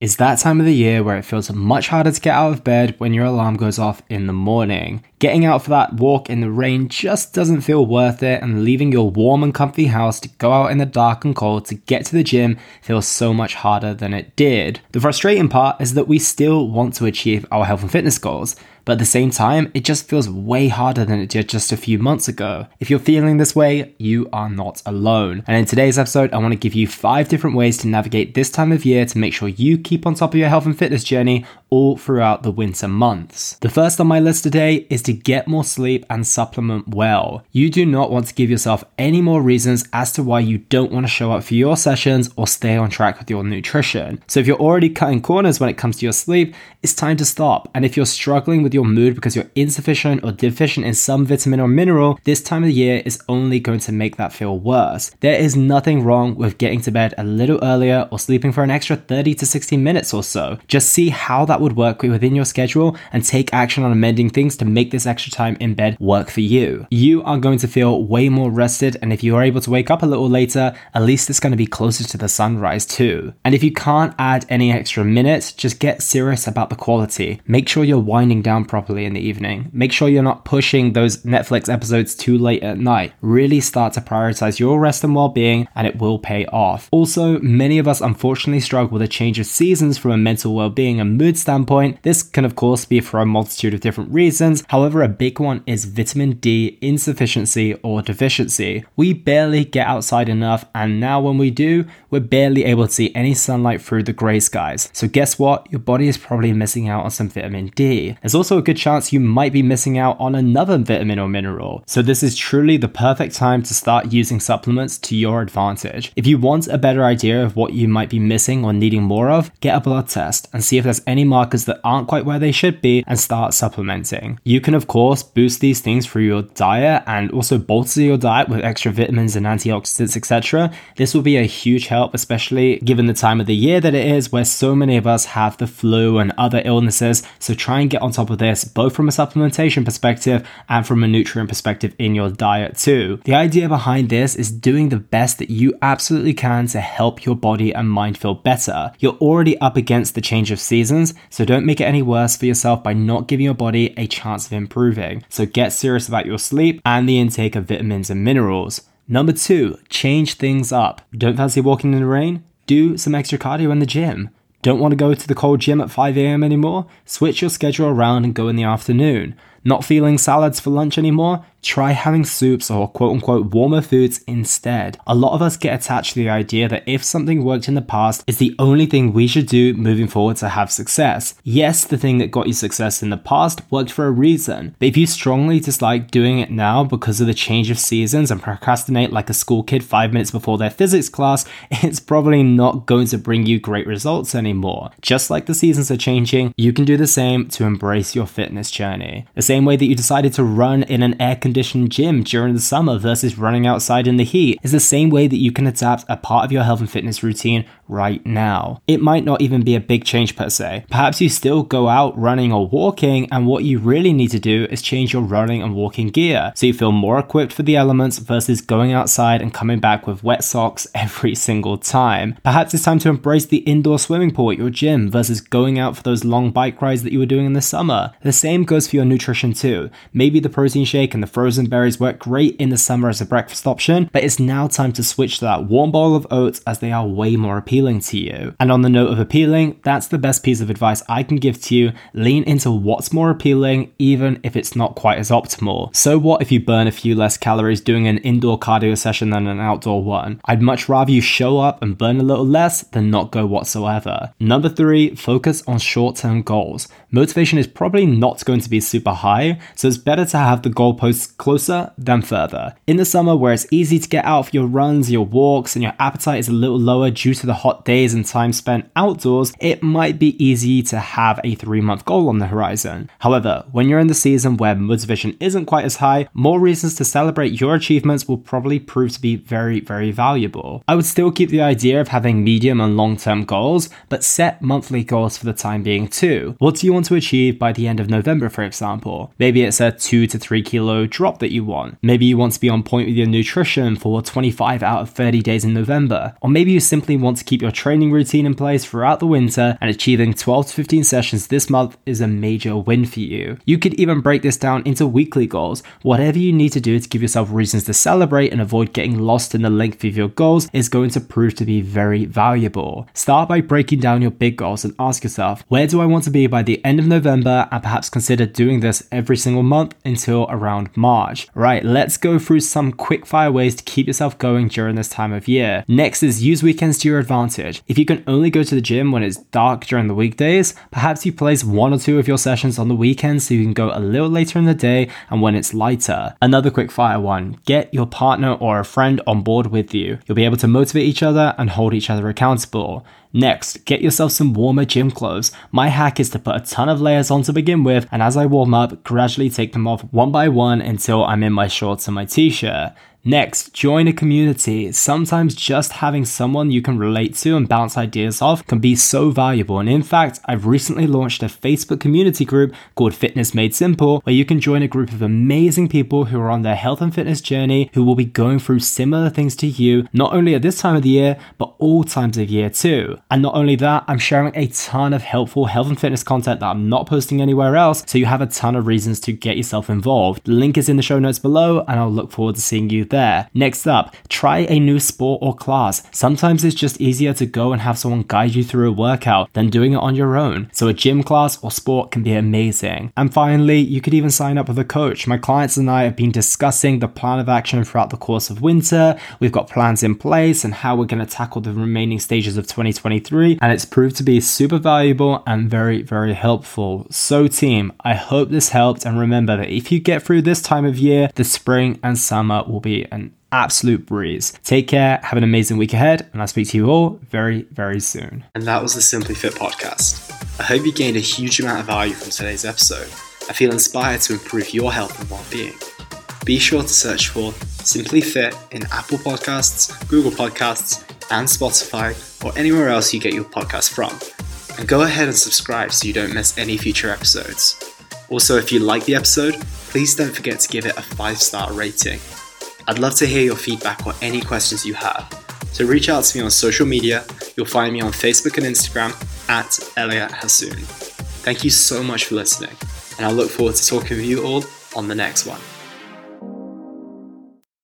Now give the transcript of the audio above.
is that time of the year where it feels much harder to get out of bed when your alarm goes off in the morning. Getting out for that walk in the rain just doesn't feel worth it, and leaving your warm and comfy house to go out in the dark and cold to get to the gym feels so much harder than it did. The frustrating part is that we still want to achieve our health and fitness goals, but at the same time, it just feels way harder than it did just a few months ago. If you're feeling this way, you are not alone. And in today's episode, I want to give you five different ways to navigate this time of year to make sure you keep on top of your health and fitness journey all throughout the winter months. The first on my list today is to get more sleep and supplement well. You do not want to give yourself any more reasons as to why you don't want to show up for your sessions or stay on track with your nutrition. So if you're already cutting corners when it comes to your sleep, it's time to stop. And if you're struggling with your mood because you're insufficient or deficient in some vitamin or mineral, this time of year is only going to make that feel worse. There is nothing wrong with getting to bed a little earlier or sleeping for an extra 30 to 60 minutes or so. Just see how that would work within your schedule and take action on amending things to make this extra time in bed work for you. You are going to feel way more rested, and if you are able to wake up a little later, at least it's going to be closer to the sunrise too. And if you can't add any extra minutes, just get serious about the quality. Make sure you're winding down properly in the evening. Make sure you're not pushing those Netflix episodes too late at night. Really start to prioritize your rest and well being, and it will pay off. Also, many of us unfortunately struggle with a change of seasons from a mental well being and mood standpoint. This can, of course, be for a multitude of different reasons. However, a big one is vitamin D insufficiency or deficiency. We barely get outside enough, and now when we do, we're barely able to see any sunlight through the grey skies. So, guess what? Your body is probably missing out on some vitamin D. There's also a good chance you might be missing out on another vitamin or mineral. So, this is truly the perfect time to start using supplements to your advantage. If you want a better idea of what you might be missing or needing more of, get a blood test and see if there's any markers that aren't quite where they should be and start supplementing. You can, of course, boost these things through your diet and also bolster your diet with extra vitamins and antioxidants, etc. This will be a huge help, especially given the time of the year that it is, where so many of us have the flu and other illnesses. So try and get on top of this, both from a supplementation perspective and from a nutrient perspective in your diet too. The idea behind this is doing the best that you absolutely can to help your body and mind feel better. You're already up against the change of seasons, so don't make it any worse for yourself by not giving your body a chance of improving. So get serious about your sleep and the intake of vitamins and minerals. Number two, change things up. Don't fancy walking in the rain? Do some extra cardio in the gym. Don't want to go to the cold gym at 5 a.m. anymore? Switch your schedule around and go in the afternoon. Not feeling salads for lunch anymore? Try having soups or quote unquote warmer foods instead. A lot of us get attached to the idea that if something worked in the past is the only thing we should do moving forward to have success. Yes, the thing that got you success in the past worked for a reason, but if you strongly dislike doing it now because of the change of seasons and procrastinate like a school kid five minutes before their physics class, it's probably not going to bring you great results anymore. Just like the seasons are changing, you can do the same to embrace your fitness journey. The same way that you decided to run in an air conditioned gym during the summer versus running outside in the heat is the same way that you can adapt a part of your health and fitness routine right now. It might not even be a big change per se. Perhaps you still go out running or walking, and what you really need to do is change your running and walking gear so you feel more equipped for the elements versus going outside and coming back with wet socks every single time. Perhaps it's time to embrace the indoor swimming pool at your gym versus going out for those long bike rides that you were doing in the summer. The same goes for your nutrition too. Maybe the protein shake and the frozen berries work great in the summer as a breakfast option, but it's now time to switch to that warm bowl of oats as they are way more appealing appealing to you. And on the note of appealing, that's the best piece of advice I can give to you. Lean into what's more appealing, even if it's not quite as optimal. So, what if you burn a few less calories doing an indoor cardio session than an outdoor one? I'd much rather you show up and burn a little less than not go whatsoever. Number three, focus on short term goals. Motivation is probably not going to be super high, so it's better to have the goalposts closer than further. In the summer, where it's easy to get out for your runs, your walks, and your appetite is a little lower due to the hot hot days and time spent outdoors, it might be easy to have a three month goal on the horizon. However, when you're in the season where motivation isn't quite as high, more reasons to celebrate your achievements will probably prove to be very, very valuable. I would still keep the idea of having medium and long term goals, but set monthly goals for the time being too. What do you want to achieve by the end of November, for example? Maybe it's a 2 to 3 kilo drop that you want. Maybe you want to be on point with your nutrition for 25 out of 30 days in November. Or maybe you simply want to keep keep your training routine in place throughout the winter, and achieving 12 to 15 sessions this month is a major win for you. You could even break this down into weekly goals. Whatever you need to do to give yourself reasons to celebrate and avoid getting lost in the length of your goals is going to prove to be very valuable. Start by breaking down your big goals and ask yourself, where do I want to be by the end of November? And perhaps consider doing this every single month until around March. Right, let's go through some quick fire ways to keep yourself going during this time of year. Next is use weekends to your advantage. If you can only go to the gym when it's dark during the weekdays, perhaps you place one or two of your sessions on the weekends so you can go a little later in the day and when it's lighter. Another quick fire one get your partner or a friend on board with you. You'll be able to motivate each other and hold each other accountable. Next, get yourself some warmer gym clothes. My hack is to put a ton of layers on to begin with, and as I warm up, gradually take them off one by one until I'm in my shorts and my t shirt. Next, join a community. Sometimes just having someone you can relate to and bounce ideas off can be so valuable. And in fact, I've recently launched a Facebook community group called Fitness Made Simple, where you can join a group of amazing people who are on their health and fitness journey who will be going through similar things to you, not only at this time of the year, but all times of year too. And not only that, I'm sharing a ton of helpful health and fitness content that I'm not posting anywhere else, so you have a ton of reasons to get yourself involved. The link is in the show notes below, and I'll look forward to seeing you there. Next up, try a new sport or class. Sometimes it's just easier to go and have someone guide you through a workout than doing it on your own. So a gym class or sport can be amazing. And finally, you could even sign up with a coach. My clients and I have been discussing the plan of action throughout the course of winter. We've got plans in place and how we're going to tackle the remaining stages of 2023, and it's proved to be super valuable and very, very helpful. So, team, I hope this helped. And remember that if you get through this time of year, the spring and summer will be an absolute breeze. Take care, have an amazing week ahead, and I'll speak to you all very, very soon. And that was the Simply Fit podcast. I hope you gained a huge amount of value from today's episode. I feel inspired to improve your health and well being. Be sure to search for Simply Fit in Apple Podcasts, Google Podcasts, and Spotify, or anywhere else you get your podcast from. And go ahead and subscribe so you don't miss any future episodes. Also, if you like the episode, please don't forget to give it a 5 star rating. I'd love to hear your feedback or any questions you have. So reach out to me on social media. You'll find me on Facebook and Instagram at Elliot Hasoon. Thank you so much for listening, and I look forward to talking with you all on the next one.